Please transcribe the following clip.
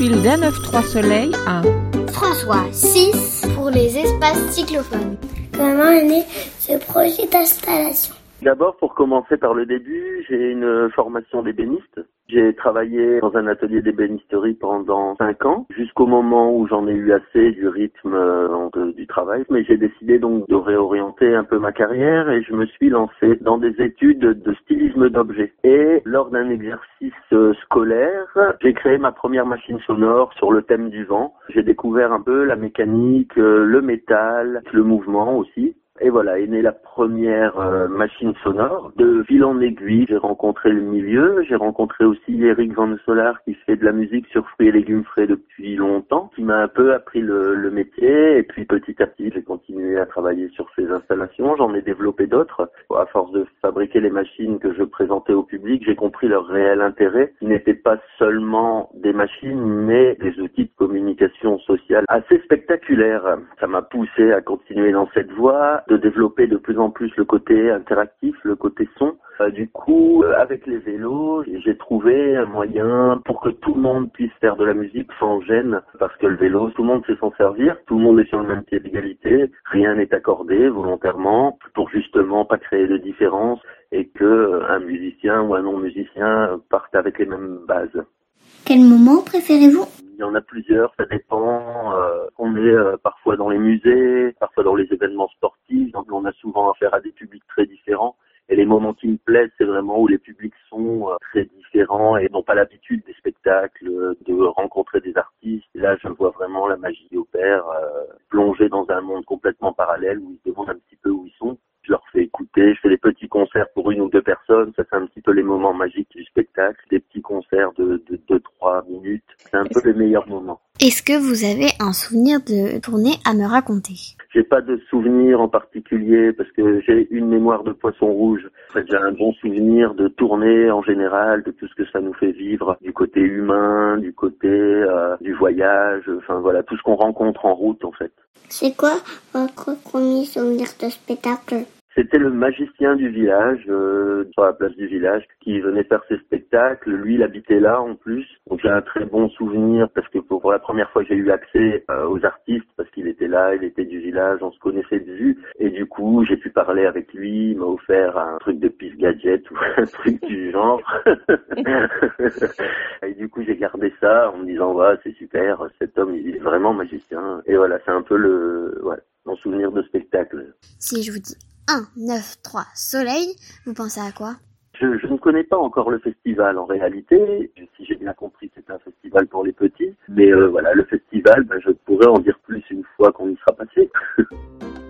fil d'un 9-3 soleil à François 6 pour les espaces cyclophones. Comment est né ce projet d'installation D'abord, pour commencer par le début, j'ai une formation d'ébéniste. J'ai travaillé dans un atelier d'ébénisterie pendant cinq ans, jusqu'au moment où j'en ai eu assez du rythme euh, du travail. Mais j'ai décidé donc de réorienter un peu ma carrière et je me suis lancé dans des études de stylisme d'objets. Et lors d'un exercice euh, scolaire, j'ai créé ma première machine sonore sur le thème du vent. J'ai découvert un peu la mécanique, euh, le métal, le mouvement aussi. Et voilà, est née la première euh, machine sonore. De fil en aiguille, j'ai rencontré le milieu. J'ai rencontré aussi Eric Van Solar qui fait de la musique sur fruits et légumes frais depuis longtemps, qui m'a un peu appris le, le, métier. Et puis petit à petit, j'ai continué à travailler sur ces installations. J'en ai développé d'autres. À force de fabriquer les machines que je présentais au public, j'ai compris leur réel intérêt, qui n'était pas seulement des machines, mais des outils de communication sociale assez spectaculaires. Ça m'a poussé à continuer dans cette voie de développer de plus en plus le côté interactif, le côté son. Euh, du coup, euh, avec les vélos, j'ai trouvé un moyen pour que tout le monde puisse faire de la musique sans gêne, parce que le vélo, tout le monde sait s'en servir, tout le monde est sur le même pied d'égalité, rien n'est accordé volontairement pour justement pas créer de différence et que euh, un musicien ou un non-musicien partent avec les mêmes bases. Quel moment préférez-vous y en a plusieurs, ça dépend. Euh, on est euh, parfois dans les musées, parfois dans les événements sportifs, donc on a souvent affaire à des publics très différents. Et les moments qui me plaisent, c'est vraiment où les publics sont euh, très différents et n'ont pas l'habitude des spectacles, de rencontrer des artistes. Et là, je vois vraiment la magie opère, plonger dans un monde complètement parallèle où ils se un petit peu où ils sont je je fais des petits concerts pour une ou deux personnes, ça c'est un petit peu les moments magiques du spectacle, des petits concerts de 2-3 minutes, c'est un peu les meilleurs moments. Est-ce que vous avez un souvenir de tournée à me raconter? J'ai pas de souvenir en particulier parce que j'ai une mémoire de poisson rouge. En fait, j'ai un bon souvenir de tournée en général, de tout ce que ça nous fait vivre, du côté humain, du côté euh, du voyage, enfin voilà, tout ce qu'on rencontre en route en fait. C'est quoi votre premier souvenir de spectacle? C'était le magicien du village, euh, sur la place du village, qui venait faire ses spectacles. Lui, il habitait là en plus. Donc j'ai un très bon souvenir parce que pour la première fois, j'ai eu accès euh, aux artistes parce qu'il était là, il était du village, on se connaissait de vue. Et du coup, j'ai pu parler avec lui. Il m'a offert un truc de pif gadget ou un truc du genre. et du coup, j'ai gardé ça en me disant, ouais, c'est super, cet homme, il est vraiment magicien. Et voilà, c'est un peu le, ouais, mon souvenir de spectacle. Si je vous dis 1, 9, 3, Soleil, vous pensez à quoi? Je, ne connais pas encore le festival en réalité. Si j'ai bien compris, c'est un festival pour les petits. Mais euh, voilà, le festival, ben, je pourrais en dire plus une fois qu'on y sera passé.